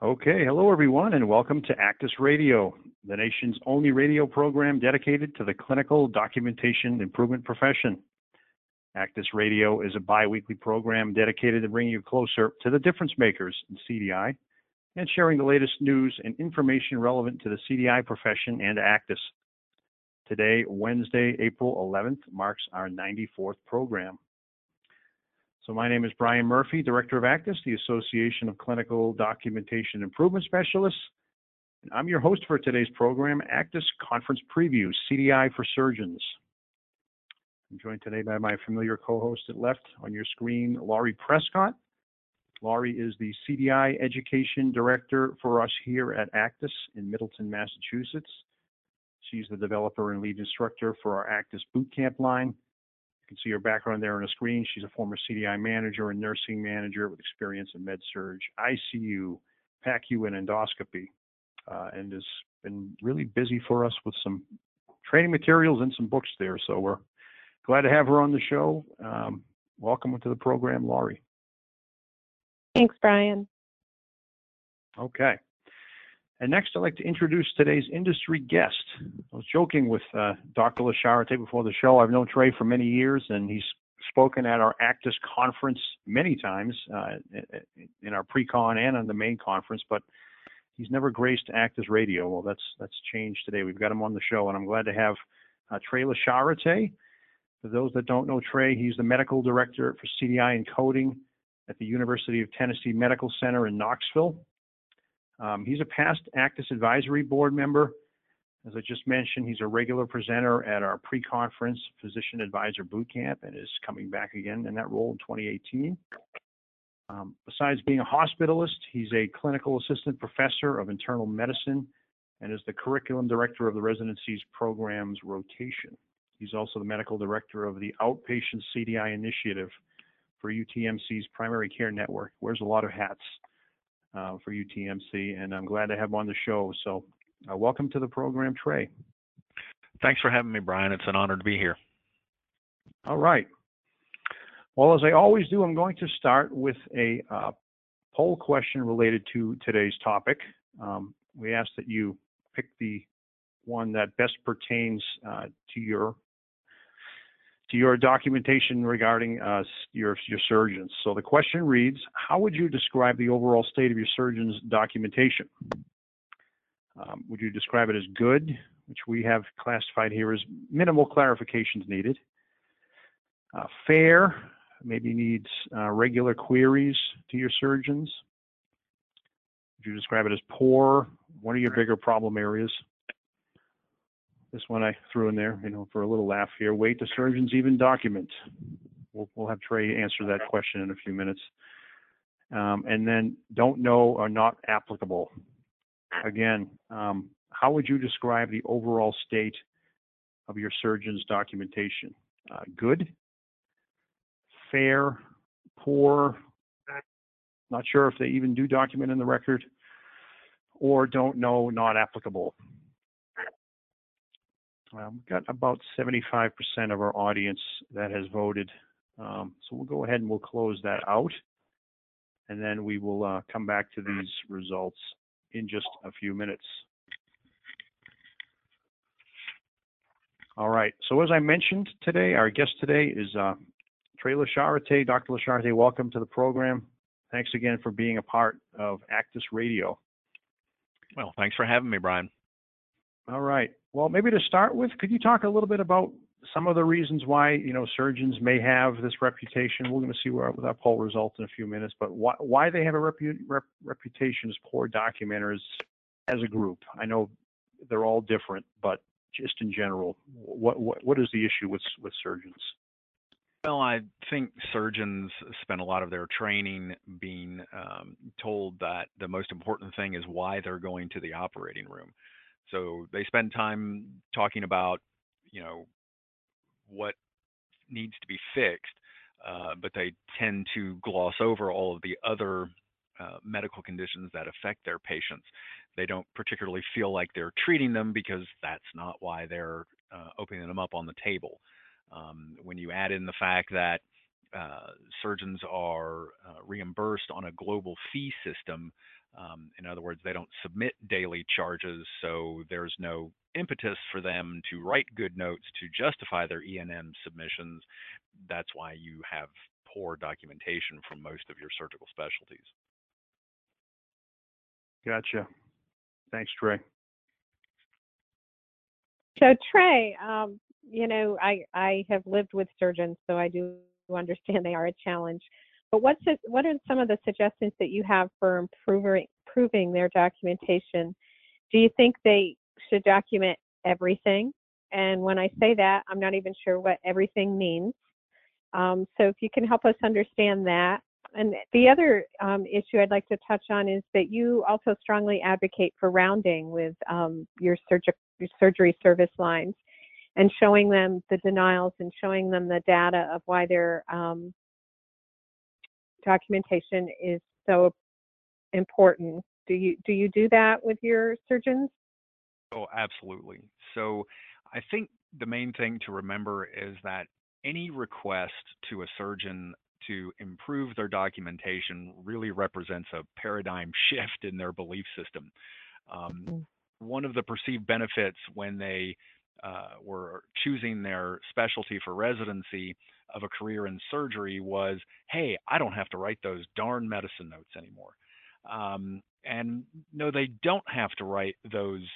Okay, hello everyone, and welcome to ACDIS Radio, the nation's only radio program dedicated to the clinical documentation improvement profession. ACDIS Radio is a bi-weekly program dedicated to bringing you closer to the difference makers in CDI and sharing the latest news and information relevant to the CDI profession and ACDIS. Today, Wednesday, April 11th, marks our 94th program. So my name is Brian Murphy, Director of ACDIS, the Association of Clinical Documentation Improvement Specialists. And I'm your host for today's program, ACDIS Conference Preview, CDI for Surgeons. I'm joined today by my familiar co-host at left on your screen, Laurie Prescott. Laurie is the CDI Education Director for us here at ACDIS in Middleton, Massachusetts. She's the developer and lead instructor for our ACDIS Bootcamp line you can see her background there on the screen. She's a former CDI manager and nursing manager with experience in med surg, ICU, PACU, and endoscopy, uh, and has been really busy for us with some training materials and some books there. So we're glad to have her on the show. Um, welcome to the program, Laurie. Thanks, Brian. Okay. And next, I'd like to introduce today's industry guest. I was joking with uh, Dr. La Charité before the show. I've known Trey for many years, and he's spoken at our ACDIS conference many times uh, in our pre-con and on the main conference, but he's never graced ACDIS radio. Well, that's that's changed today. We've got him on the show, and I'm glad to have uh, Trey La Charité. For those that don't know Trey, he's the medical director for CDI and coding at the University of Tennessee Medical Center in Knoxville. Um, he's a past ACDIS Advisory Board member. As I just mentioned, he's a regular presenter at our pre-conference Physician Advisor Bootcamp and is coming back again in that role in 2018. Um, besides being a hospitalist, he's a clinical assistant professor of internal medicine and is the curriculum director of the residencies program's rotation. He's also the medical director of the Outpatient CDI Initiative for UTMC's primary care network. Wears a lot of hats uh, for UTMC, and I'm glad to have him on the show. So, uh, welcome to the program, Trey. Thanks for having me, Brian. It's an honor to be here. All right. Well, as I always do, I'm going to start with a uh, poll question related to today's topic. Um, we ask that you pick the one that best pertains uh, to your to your documentation regarding uh, your, your surgeons. So the question reads, how would you describe the overall state of your surgeon's documentation? Um, would you describe it as good, which we have classified here as minimal clarifications needed? Uh, fair, maybe needs uh, regular queries to your surgeons. Would you describe it as poor? What are your bigger problem areas? This one I threw in there, you know, for a little laugh here. Wait, the surgeons even document. We'll, we'll have Trey answer that question in a few minutes. Um, and then don't know or not applicable. Again, um, how would you describe the overall state of your surgeon's documentation? Uh, good, fair, poor, not sure if they even do document in the record, or don't know, not applicable. Um, we've got about 75% of our audience that has voted. Um, so we'll go ahead and we'll close that out. And then we will uh, come back to these results in just a few minutes. All right. So as I mentioned today, our guest today is uh, Trey. Dr. La Charité, welcome to the program. Thanks again for being a part of ACDIS Radio. Well, thanks for having me, Brian. All right. Well, maybe to start with, could you talk a little bit about some of the reasons why you know surgeons may have this reputation? We're going to see where that poll results in a few minutes, but why, why they have a repu- rep- reputation as poor documenters as a group? I know they're all different, but just in general, what what, what is the issue with with surgeons? Well, I think surgeons spend a lot of their training being um, told that the most important thing is why they're going to the operating room. So they spend time talking about, you know, what needs to be fixed, uh, but they tend to gloss over all of the other uh, medical conditions that affect their patients. They don't particularly feel like they're treating them because that's not why they're uh, opening them up on the table. Um, when you add in the fact that uh, surgeons are uh, reimbursed on a global fee system. Um, in other words, they don't submit daily charges, so there's no impetus for them to write good notes to justify their E&M submissions. That's why you have poor documentation from most of your surgical specialties. Gotcha. Thanks, Trey. So Trey, um, you know, I I have lived with surgeons, so I do understand they are a challenge. But what's what are some of the suggestions that you have for improving improving their documentation? Do you think they should document everything? And when I say that, I'm not even sure what everything means. Um, so if you can help us understand that. And the other um, issue I'd like to touch on is that you also strongly advocate for rounding with um, your, surgi- your surgery service lines and showing them the denials and showing them the data of why their um, documentation is so important. Do you do you do that with your surgeons? Oh, absolutely. So I think the main thing to remember is that any request to a surgeon to improve their documentation really represents a paradigm shift in their belief system. Um, mm-hmm. One of the perceived benefits when they uh, were choosing their specialty for residency of a career in surgery was, hey, I don't have to write those darn medicine notes anymore. Um, and no, they don't have to write those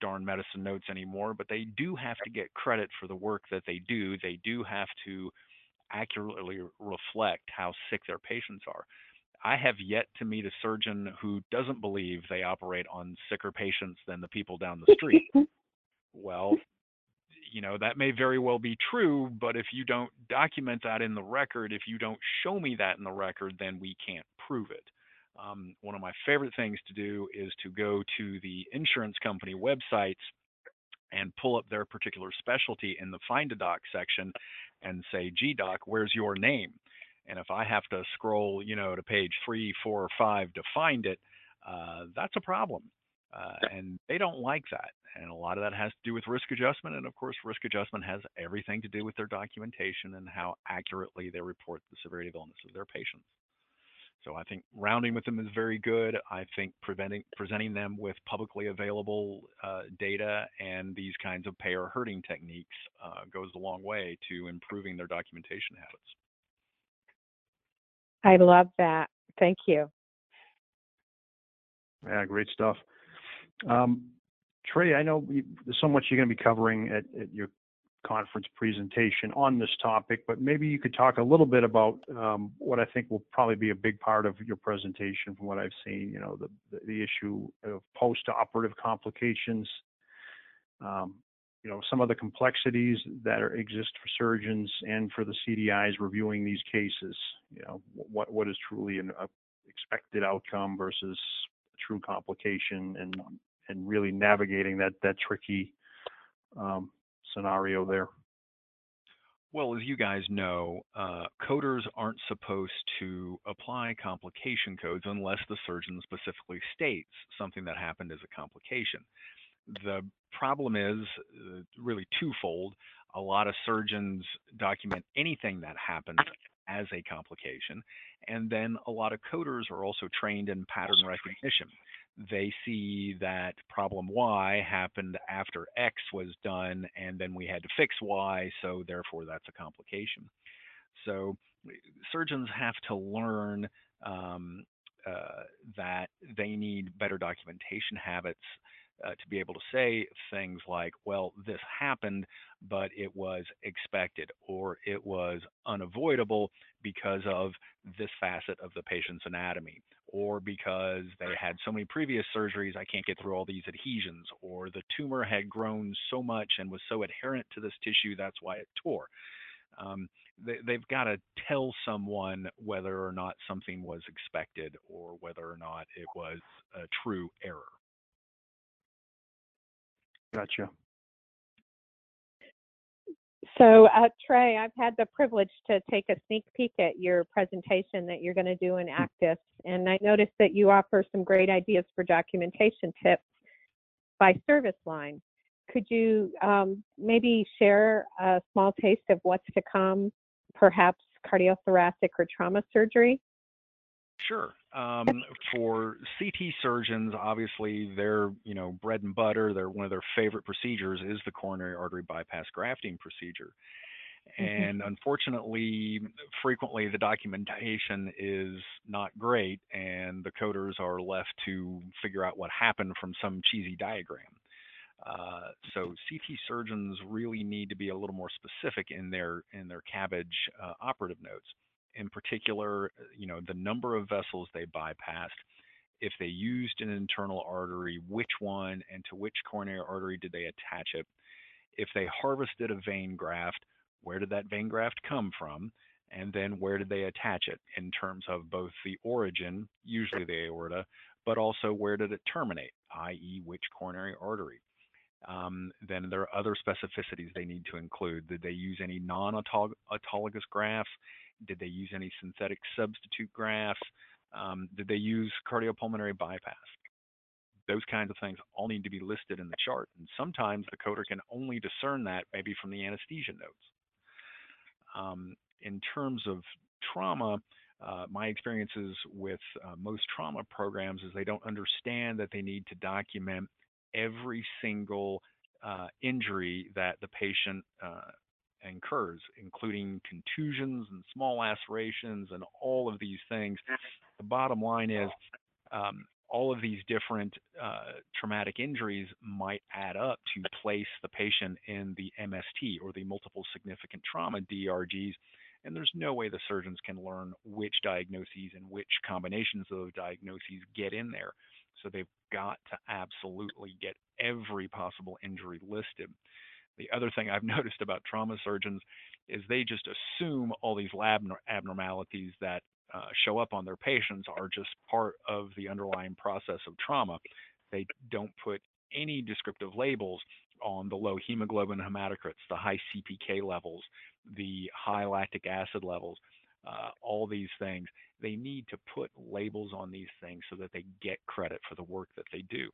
darn medicine notes anymore, but they do have to get credit for the work that they do. They do have to accurately reflect how sick their patients are. I have yet to meet a surgeon who doesn't believe they operate on sicker patients than the people down the street. well, you know, that may very well be true, but if you don't document that in the record, if you don't show me that in the record, then we can't prove it. Um, one of my favorite things to do is to go to the insurance company websites and pull up their particular specialty in the Find a Doc section and say, gee, doc, where's your name? And if I have to scroll, you know, to page three, four, or five to find it, uh, that's a problem. Uh, and they don't like that. And a lot of that has to do with risk adjustment. And of course, risk adjustment has everything to do with their documentation and how accurately they report the severity of illness of their patients. So I think rounding with them is very good. I think preventing, presenting them with publicly available uh, data and these kinds of payer herding techniques uh, goes a long way to improving their documentation habits. I love that. Thank you. Yeah, great stuff. Um, Trey, I know there's so much you're going to be covering at, at your conference presentation on this topic, but maybe you could talk a little bit about um, what I think will probably be a big part of your presentation from what I've seen, you know, the, the, issue of post-operative complications, um, you know, some of the complexities that are, exist for surgeons and for the CDIs reviewing these cases, you know, what, what is truly an expected outcome versus true complication and, and really navigating that, that tricky um, scenario there? Well, as you guys know, uh, coders aren't supposed to apply complication codes unless the surgeon specifically states something that happened as a complication. The problem is uh, really twofold. A lot of surgeons document anything that happens as a complication, and then a lot of coders are also trained in pattern recognition they see that problem Y happened after X was done, and then we had to fix Y, so therefore that's a complication. So surgeons have to learn um, uh, that they need better documentation habits uh, to be able to say things like, well, this happened, but it was expected or it was unavoidable because of this facet of the patient's anatomy or because they had so many previous surgeries, I can't get through all these adhesions, or the tumor had grown so much and was so adherent to this tissue, that's why it tore. Um, they, they've got to tell someone whether or not something was expected or whether or not it was a true error. Gotcha. So, uh, Trey, I've had the privilege to take a sneak peek at your presentation that you're going to do in hmm. ACDIS, and I noticed that you offer some great ideas for documentation tips by service line. Could you um, maybe share a small taste of what's to come, perhaps cardiothoracic or trauma surgery? Sure. Um, for CT surgeons, obviously, their you know bread and butter, their one of their favorite procedures is the coronary artery bypass grafting procedure. Mm-hmm. And unfortunately, frequently the documentation is not great, and the coders are left to figure out what happened from some cheesy diagram. Uh, so CT surgeons really need to be a little more specific in their in their CABG uh, operative notes. In particular, you know, the number of vessels they bypassed, if they used an internal artery, which one, and to which coronary artery did they attach it. If they harvested a vein graft, where did that vein graft come from? And then where did they attach it in terms of both the origin, usually the aorta, but also where did it terminate, i.e., which coronary artery. Um, then there are other specificities they need to include. Did they use any non-autologous grafts? Did they use any synthetic substitute grafts? Um, did they use cardiopulmonary bypass? Those kinds of things all need to be listed in the chart. And sometimes the coder can only discern that maybe from the anesthesia notes. Um, in terms of trauma, uh, my experiences with uh, most trauma programs is they don't understand that they need to document every single uh, injury that the patient uh, incurs, including contusions and small lacerations and all of these things. The bottom line is um, all of these different uh, traumatic injuries might add up to place the patient in the MST or the multiple significant trauma DRGs. And there's no way the surgeons can learn which diagnoses and which combinations of diagnoses get in there. So they've got to absolutely get every possible injury listed. The other thing I've noticed about trauma surgeons is they just assume all these lab abnormalities that uh, show up on their patients are just part of the underlying process of trauma. They don't put any descriptive labels on the low hemoglobin hematocrits, the high CPK levels, the high lactic acid levels, uh, all these things. They need to put labels on these things so that they get credit for the work that they do.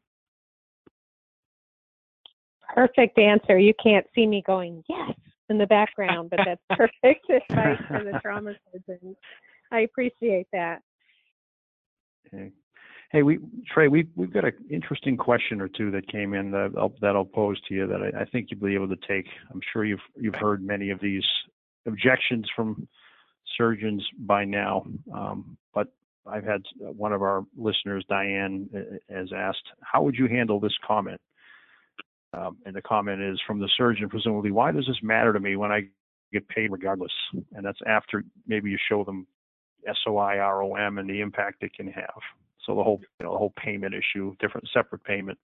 Perfect answer. You can't see me going, yes, in the background, but that's perfect advice for the trauma surgeons. I appreciate that. Okay. Hey, we Trey, we we've got an interesting question or two that came in that I'll, that I'll pose to you that I, I think you'll be able to take. I'm sure you've you've heard many of these objections from surgeons by now, um, but I've had one of our listeners, Diane, has asked, "How would you handle this comment?" Um, and the comment is from the surgeon, presumably, "Why does this matter to me when I get paid regardless?" And that's after maybe you show them SOI ROM and the impact it can have. So the whole you know the whole payment issue, different separate payment.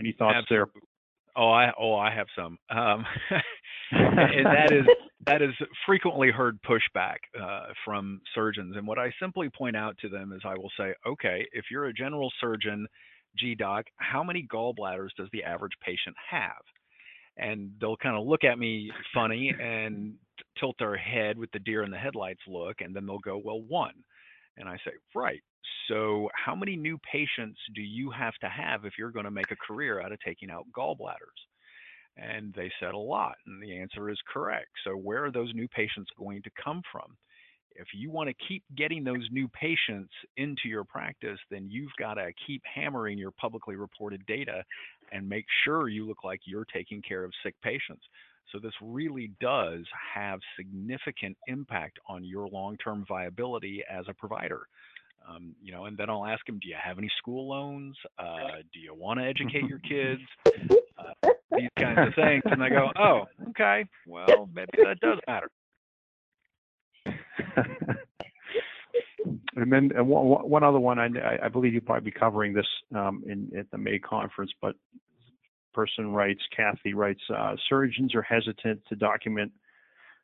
Any thoughts Absolutely. there? Oh, I oh I have some. Um, and that is that is frequently heard pushback uh, from surgeons. And what I simply point out to them is I will say, okay, if you're a general surgeon, GDoc, how many gallbladders does the average patient have? And they'll kind of look at me funny and tilt their head with the deer in the headlights look, and then they'll go, well, one. And I say, right. So, how many new patients do you have to have if you're going to make a career out of taking out gallbladders? And they said a lot, and the answer is correct. So, where are those new patients going to come from? If you want to keep getting those new patients into your practice, then you've got to keep hammering your publicly reported data and make sure you look like you're taking care of sick patients. So this really does have significant impact on your long-term viability as a provider. Um, you know, and then I'll ask them, do you have any school loans? Uh, do you want to educate your kids? Uh, these kinds of things. And I go, oh, okay, well, maybe that does matter. and then uh, one, one other one, I, I believe you'll probably be covering this um, in at the May conference, but person writes, Kathy writes, uh, surgeons are hesitant to document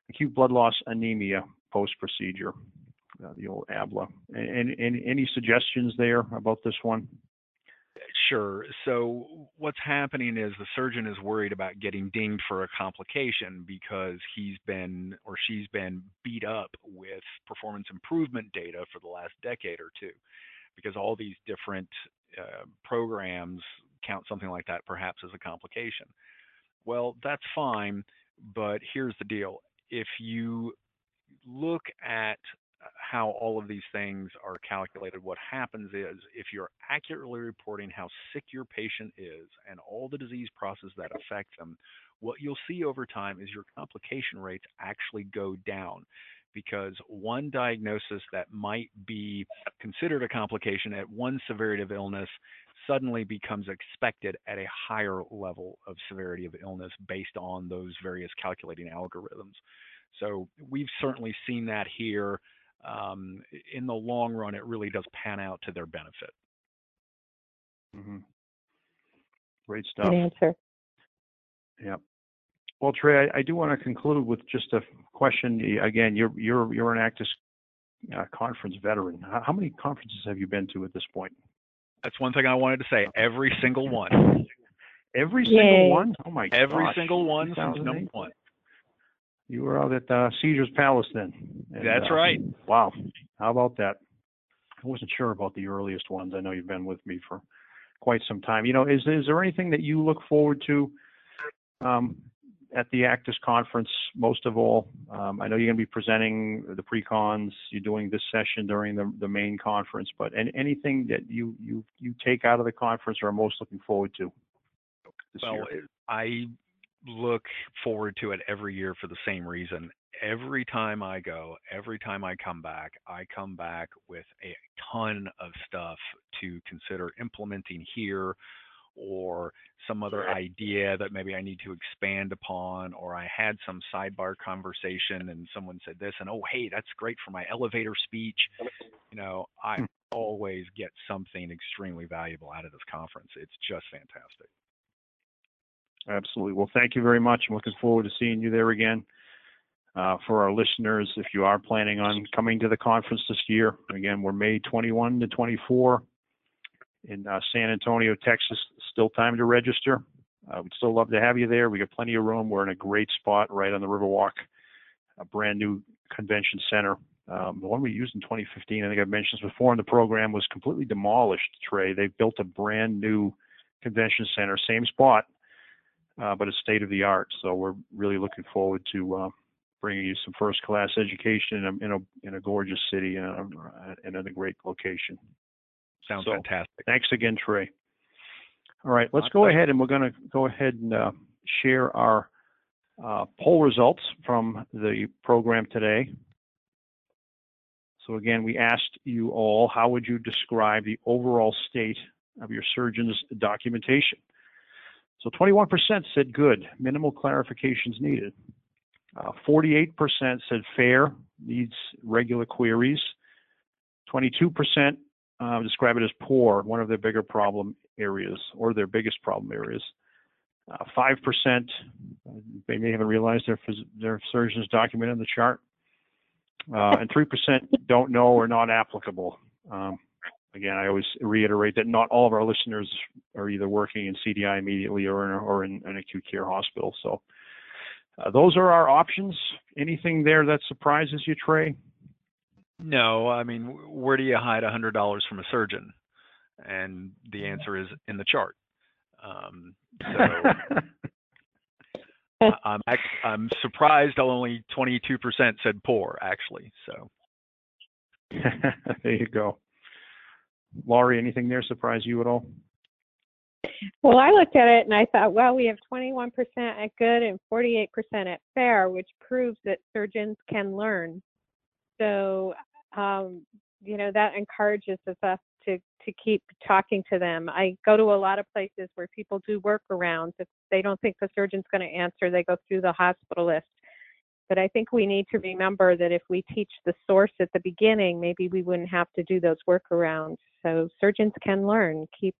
acute blood loss anemia post procedure, uh, the old ABLA. And, and, any suggestions there about this one? Sure. So what's happening is the surgeon is worried about getting dinged for a complication because he's been or she's been beat up with performance improvement data for the last decade or two because all these different uh, programs count something like that perhaps as a complication. Well, that's fine, but here's the deal. If you look at how all of these things are calculated, what happens is if you're accurately reporting how sick your patient is and all the disease processes that affect them, what you'll see over time is your complication rates actually go down because one diagnosis that might be considered a complication at one severity of illness suddenly becomes expected at a higher level of severity of illness based on those various calculating algorithms. So we've certainly seen that here. Um, in the long run, it really does pan out to their benefit. Mm-hmm. Great stuff. Good answer. Yeah. Well, Trey, I, I do want to conclude with just a question. Again, you're you're you're an ACDIS uh, conference veteran. How, how, many conferences have you been to at this point? That's one thing I wanted to say. Every single one. Every Yay. single one? Oh my Every gosh. single one since number one. You were out at uh, Caesar's Palace then. And, That's uh, right. Wow. How about that? I wasn't sure about the earliest ones. I know you've been with me for quite some time. You know, is is there anything that you look forward to um, at the ACDIS conference most of all? Um, I know you're going to be presenting the pre-cons. You're doing this session during the, the main conference, but any, anything that you, you, you take out of the conference or are most looking forward to well, year? I look forward to it every year for the same reason. Every time I go, every time I come back, I come back with a ton of stuff to consider implementing here or some other idea that maybe I need to expand upon, or I had some sidebar conversation and someone said this, and oh, hey, that's great for my elevator speech. You know, I hmm. always get something extremely valuable out of this conference. It's just fantastic. Absolutely. Well, thank you very much. I'm looking forward to seeing you there again. Uh, for our listeners, if you are planning on coming to the conference this year, again, we're May 21 to 24 in uh, San Antonio, Texas. Still time to register. Uh, we'd still love to have you there. We got plenty of room. We're in a great spot right on the Riverwalk, a brand new convention center. Um, the one we used in 2015, I think I've mentioned this before in the program, was completely demolished, Trey. They've built a brand new convention center, same spot, uh, but it's state of the art. So we're really looking forward to uh, bringing you some first class education in a, in a, in a gorgeous city and, a, and in a great location. Sounds so, fantastic. Thanks again, Trey. All right, let's go ahead and we're going to go ahead and uh, share our uh, poll results from the program today. So again, we asked you all, how would you describe the overall state of your surgeon's documentation? So 21% said good, minimal clarifications needed. 48% uh, said fair, needs regular queries. 22% uh, describe it as poor, one of their bigger problem areas or their biggest problem areas. Uh, 5%, uh, they may haven't realized their, their surgeons document in the chart. Uh, and 3% don't know or not applicable. Um, again, I always reiterate that not all of our listeners are either working in CDI immediately or in, or in an acute care hospital. So uh, those are our options. Anything there that surprises you, Trey? No, I mean, where do you hide a hundred dollars from a surgeon? And the answer is in the chart. Um, so I'm I'm surprised only 22% said poor actually. So there you go. Laurie, anything there surprise you at all? Well, I looked at it and I thought, well, we have 21% at good and 48% at fair, which proves that surgeons can learn. So um, you know that encourages us to to keep talking to them. I go to a lot of places where people do workarounds. If they don't think the surgeon's going to answer, they go through the hospitalist. But I think we need to remember that if we teach the source at the beginning, maybe we wouldn't have to do those workarounds. So surgeons can learn. Keep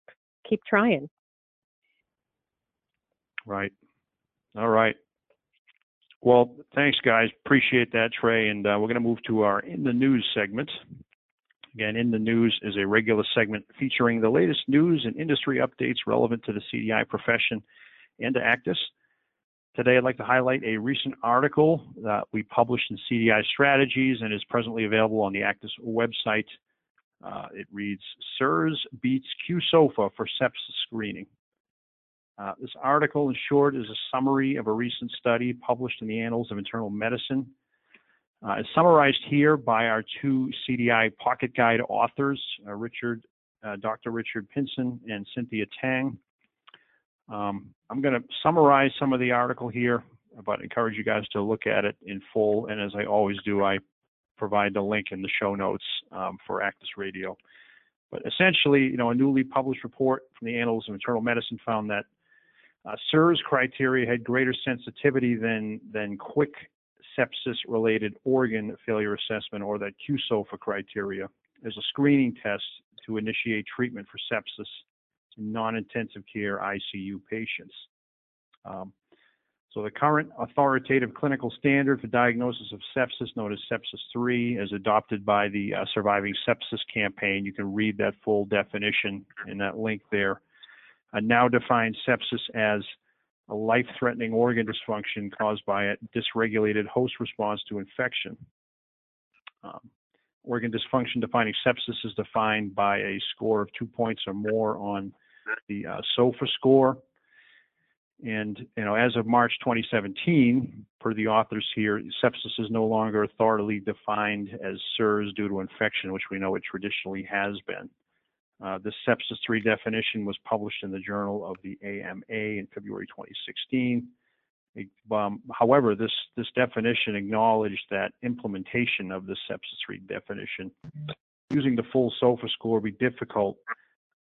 keep trying. Right. All right. Well, thanks, guys. Appreciate that, Trey. And uh, we're going to move to our In the News segment. Again, In the News is a regular segment featuring the latest news and industry updates relevant to the CDI profession and to ACDIS. Today, I'd like to highlight a recent article that we published in CDI Strategies and is presently available on the ACDIS website. Uh, it reads, SIRS beats Qsofa for sepsis screening. Uh, this article, in short, is a summary of a recent study published in the Annals of Internal Medicine. Uh, is summarized here by our two CDI Pocket Guide authors, uh, Richard, uh, Dr. Richard Pinson and Cynthia Tang. Um, I'm going to summarize some of the article here, but encourage you guys to look at it in full. And as I always do, I provide the link in the show notes um, for ACDIS Radio. But essentially, you know, a newly published report from the Annals of Internal Medicine found that uh, SIRS criteria had greater sensitivity than than quick sepsis-related organ failure assessment, or that QSOFA criteria, as a screening test to initiate treatment for sepsis non-intensive care ICU patients. Um, so the current authoritative clinical standard for diagnosis of sepsis, known as Sepsis 3, is adopted by the uh, Surviving Sepsis Campaign. You can read that full definition in that link there. Uh, now defines sepsis as a life-threatening organ dysfunction caused by a dysregulated host response to infection. Um, organ dysfunction defining sepsis is defined by a score of two points or more on the uh, SOFA score. And you know, as of March 2017, per the authors here, sepsis is no longer authoritatively defined as SIRS due to infection, which we know it traditionally has been. Uh, this sepsis 3 definition was published in the Journal of the AMA in February 2016. It, um, however, this, this definition acknowledged that implementation of the sepsis 3 definition using the full SOFA score would be difficult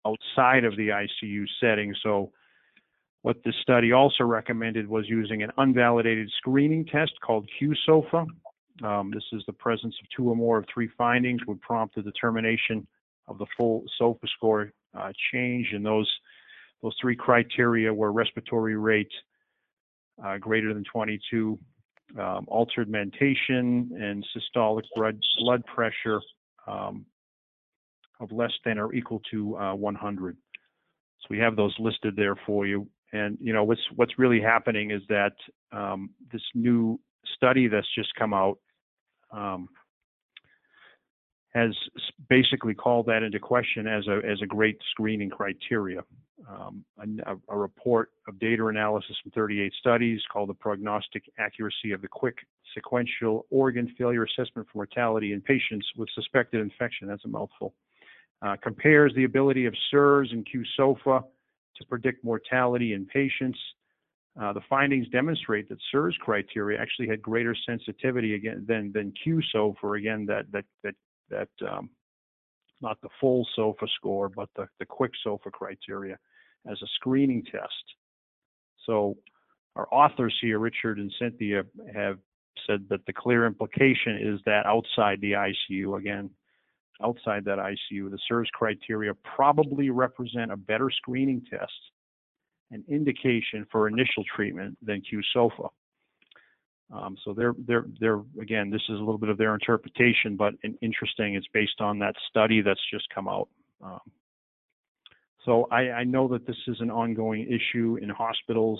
outside of the ICU setting. So what the study also recommended was using an unvalidated screening test called QSOFA. Um, this is the presence of two or more of three findings would prompt the determination of the full SOFA score uh, change. And those those three criteria were respiratory rate uh, greater than 22, um, altered mentation, and systolic blood, blood pressure um, of less than or equal to uh, 100. So we have those listed there for you. And you know what's what's really happening is that um, this new study that's just come out um, has basically called that into question as a as a great screening criteria. Um, a, a, report of data analysis from 38 studies called the Prognostic Accuracy of the Quick Sequential Organ Failure Assessment for Mortality in Patients with Suspected Infection, that's a mouthful, compares the ability of SIRS and QSOFA to predict mortality in patients. Uh, the findings demonstrate that SIRS criteria actually had greater sensitivity again than QSOFA, again that that that that um, not the full SOFA score, but the the quick SOFA criteria as a screening test. So our authors here, Richard and Cynthia, have said that the clear implication is that outside the ICU, again, outside that ICU, the SIRS criteria probably represent a better screening test and indication for initial treatment than QSOFA. Um, so they're, they're, they're, again, this is a little bit of their interpretation, but interesting, it's based on that study that's just come out. Um, so I, I, know that this is an ongoing issue in hospitals.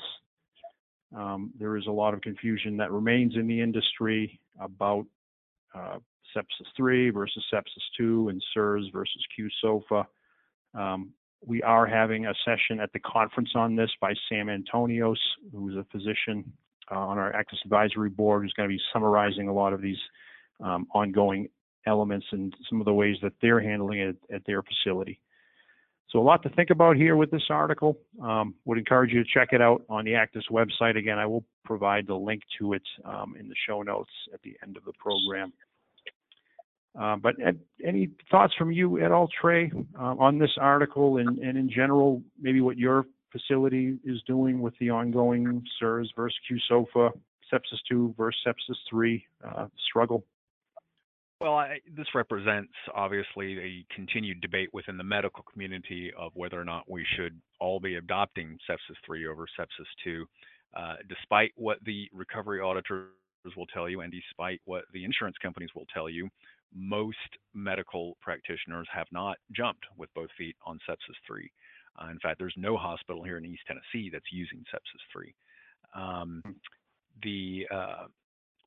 Um, there is a lot of confusion that remains in the industry about uh, sepsis 3 versus sepsis 2 and SIRS versus QSOFA. Um, we are having a session at the conference on this by Sam Antonios, who's a physician uh, on our ACDIS Advisory Board, who's going to be summarizing a lot of these um, ongoing elements and some of the ways that they're handling it at their facility. So a lot to think about here with this article. Um, would encourage you to check it out on the ACDIS website. Again, I will provide the link to it um, in the show notes at the end of the program. Uh, but any thoughts from you at all, Trey, uh, on this article and, in general, maybe what your facility is doing with the ongoing SIRS versus QSOFA, sepsis 2 versus sepsis 3 uh, struggle? Well, this represents obviously a continued debate within the medical community of whether or not we should all be adopting sepsis 3 over sepsis 2. Uh, despite what the recovery auditors will tell you and despite what the insurance companies will tell you, most medical practitioners have not jumped with both feet on sepsis 3. Uh, in fact, there's no hospital here in East Tennessee that's using sepsis 3. Um, hmm. the uh,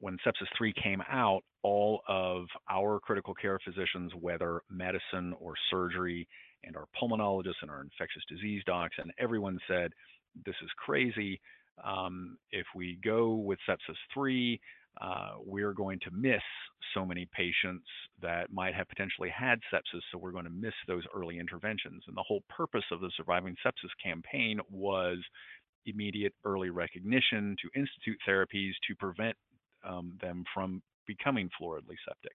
when sepsis 3 came out, all of our critical care physicians, whether medicine or surgery, and our pulmonologists and our infectious disease docs, and everyone said, This is crazy. Um, if we go with sepsis 3, uh, we're going to miss so many patients that might have potentially had sepsis, so we're going to miss those early interventions. And the whole purpose of the Surviving Sepsis campaign was immediate early recognition to institute therapies to prevent um, them from becoming floridly septic.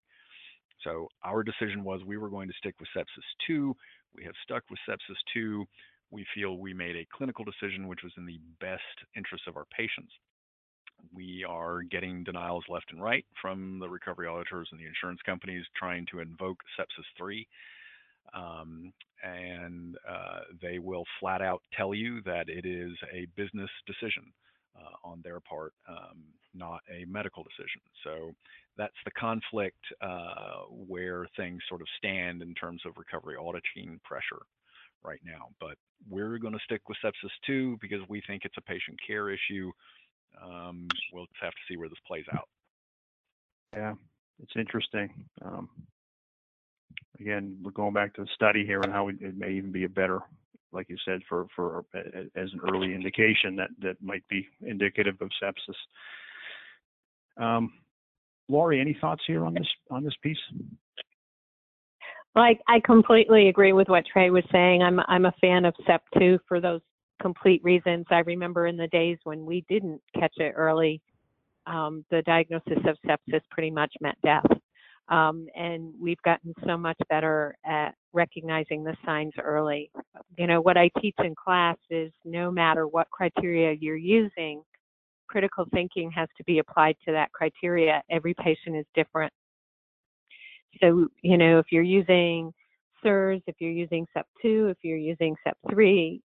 So our decision was we were going to stick with sepsis 2. We have stuck with sepsis 2. We feel we made a clinical decision which was in the best interest of our patients. We are getting denials left and right from the recovery auditors and the insurance companies trying to invoke sepsis 3. Um, and uh, they will flat out tell you that it is a business decision uh, on their part, um, not a medical decision. So that's the conflict uh, where things sort of stand in terms of recovery auditing pressure right now. But we're going to stick with sepsis 2 because we think it's a patient care issue. Um, we'll just have to see where this plays out. Yeah, it's interesting. Um, again, we're going back to the study here and how it may even be a better, like you said, for for as an early indication that that might be indicative of sepsis. Um, Laurie, any thoughts here on this on this piece? Well, I, I completely agree with what Trey was saying. I'm I'm a fan of SEP2 for those complete reasons. I remember in the days when we didn't catch it early, um, the diagnosis of sepsis pretty much meant death. Um, and we've gotten so much better at recognizing the signs early. You know, what I teach in class is no matter what criteria you're using, critical thinking has to be applied to that criteria. Every patient is different. So, you know, if you're using SIRS, if you're using SEP2, if you're using SEP3,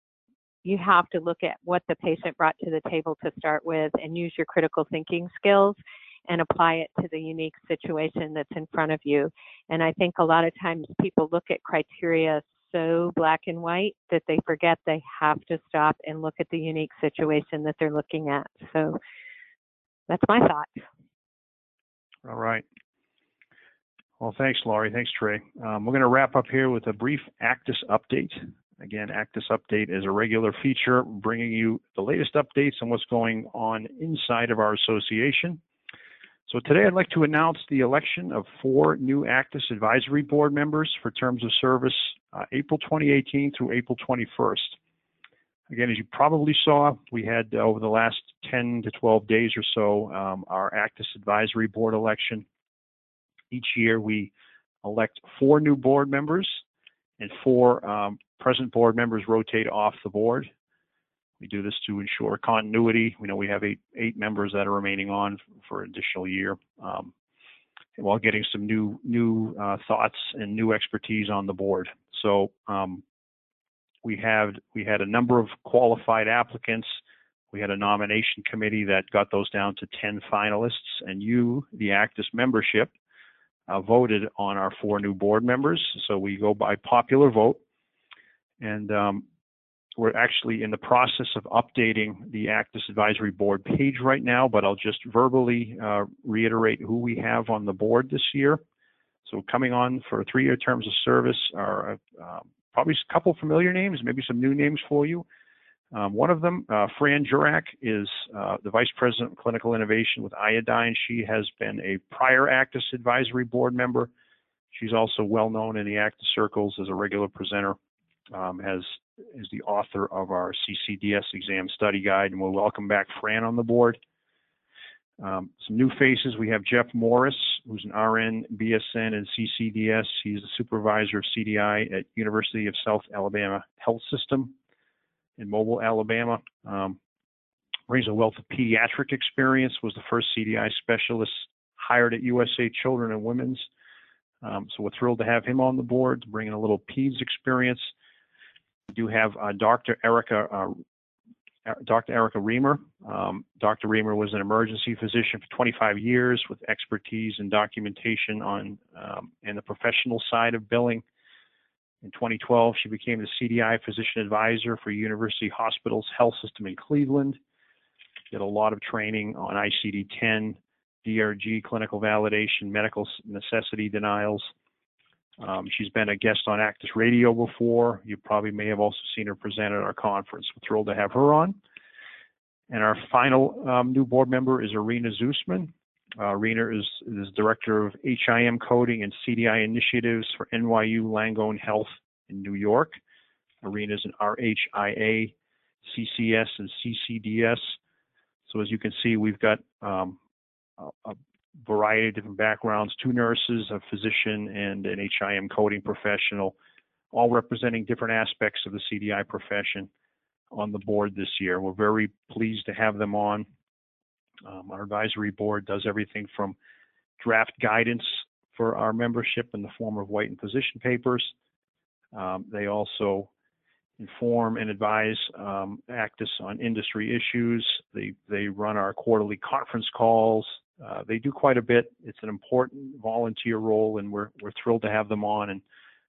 you have to look at what the patient brought to the table to start with and use your critical thinking skills and apply it to the unique situation that's in front of you. And I think a lot of times people look at criteria so black and white that they forget they have to stop and look at the unique situation that they're looking at. So that's my thought. All right. Well, thanks, Laurie. Thanks, Trey. Um, we're going to wrap up here with a brief ACDIS update. Again, ACDIS Update is a regular feature bringing you the latest updates on what's going on inside of our association. So today I'd like to announce the election of four new ACDIS Advisory Board members for terms of service uh, April 2018 through April 21st. Again, as you probably saw, we had uh, over the last 10 to 12 days or so um, our ACDIS Advisory Board election. Each year we elect four new board members and four um, present board members rotate off the board. We do this to ensure continuity. We know we have eight, eight members that are remaining on for an additional year, um, while getting some new new uh, thoughts and new expertise on the board. So um, we have we had a number of qualified applicants. We had a nomination committee that got those down to 10 finalists, and you, the ACDIS membership, uh, voted on our four new board members. So we go by popular vote. And um, we're actually in the process of updating the ACDIS Advisory Board page right now, but I'll just verbally uh, reiterate who we have on the board this year. So coming on for three-year terms of service are uh, probably a couple familiar names, maybe some new names for you. Um, one of them, uh, Fran Jurcak, is uh, the Vice President of Clinical Innovation with Iodine. She has been a prior ACDIS Advisory Board member. She's also well known in the ACDIS circles as a regular presenter um, has is the author of our CCDS exam study guide, and we'll welcome back Fran on the board. Um, some new faces. We have Jeff Morris, who's an RN, BSN, and CCDS. He's the supervisor of CDI at University of South Alabama Health System in Mobile, Alabama. Um, brings a wealth of pediatric experience. Was the first CDI specialist hired at USA Children and Women's. Um, so we're thrilled to have him on the board to bring in a little PEDS experience. Do have uh, Dr. Erica uh, Dr. Erica Remer. Um, Dr. Remer was an emergency physician for 25 years with expertise in documentation on um, and the professional side of billing. In 2012, she became the CDI physician advisor for University Hospitals Health System in Cleveland. Did a lot of training on ICD-10, DRG, clinical validation, medical necessity denials. Um, she's been a guest on ACDIS Radio before. You probably may have also seen her present at our conference. We're thrilled to have her on. And our final um, new board member is Irina Zusman. Uh, is, is Director of HIM Coding and CDI Initiatives for NYU Langone Health in New York. Irina is an RHIA, CCS, and CCDS. So as you can see, we've got um, a, a variety of different backgrounds, two nurses, a physician, and an HIM coding professional, all representing different aspects of the CDI profession on the board this year. We're very pleased to have them on. Um, our advisory board does everything from draft guidance for our membership in the form of white and position papers. Um, they also inform and advise um, ACDIS on industry issues. They they run our quarterly conference calls. Uh, they do quite a bit. It's an important volunteer role, and we're we're thrilled to have them on. And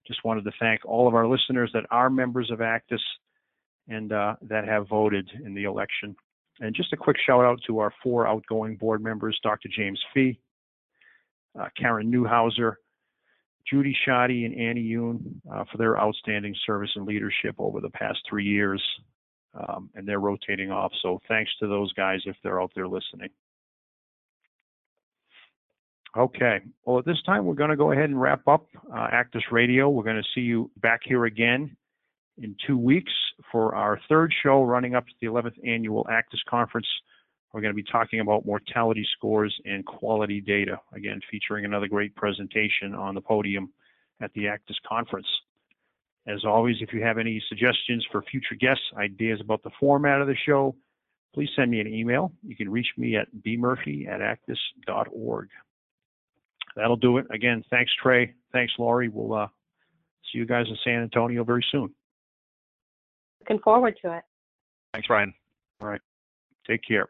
just wanted to thank all of our listeners that are members of ACDIS and uh, that have voted in the election. And just a quick shout out to our four outgoing board members, Dr. James Fee, uh, Karen Newhauser, Judy Shoddy, and Annie Yoon uh, for their outstanding service and leadership over the past three years. Um, and they're rotating off. So thanks to those guys if they're out there listening. Okay. Well, at this time, we're going to go ahead and wrap up uh, ACDIS Radio. We're going to see you back here again in two weeks for our third show running up to the 11th annual ACDIS Conference. We're going to be talking about mortality scores and quality data, again, featuring another great presentation on the podium at the ACDIS Conference. As always, if you have any suggestions for future guests, ideas about the format of the show, please send me an email. You can reach me at bmurphy at acdis.org. That'll do it. Again, thanks, Trey. Thanks, Laurie. We'll uh, see you guys in San Antonio very soon. Looking forward to it. Thanks, Ryan. All right. Take care.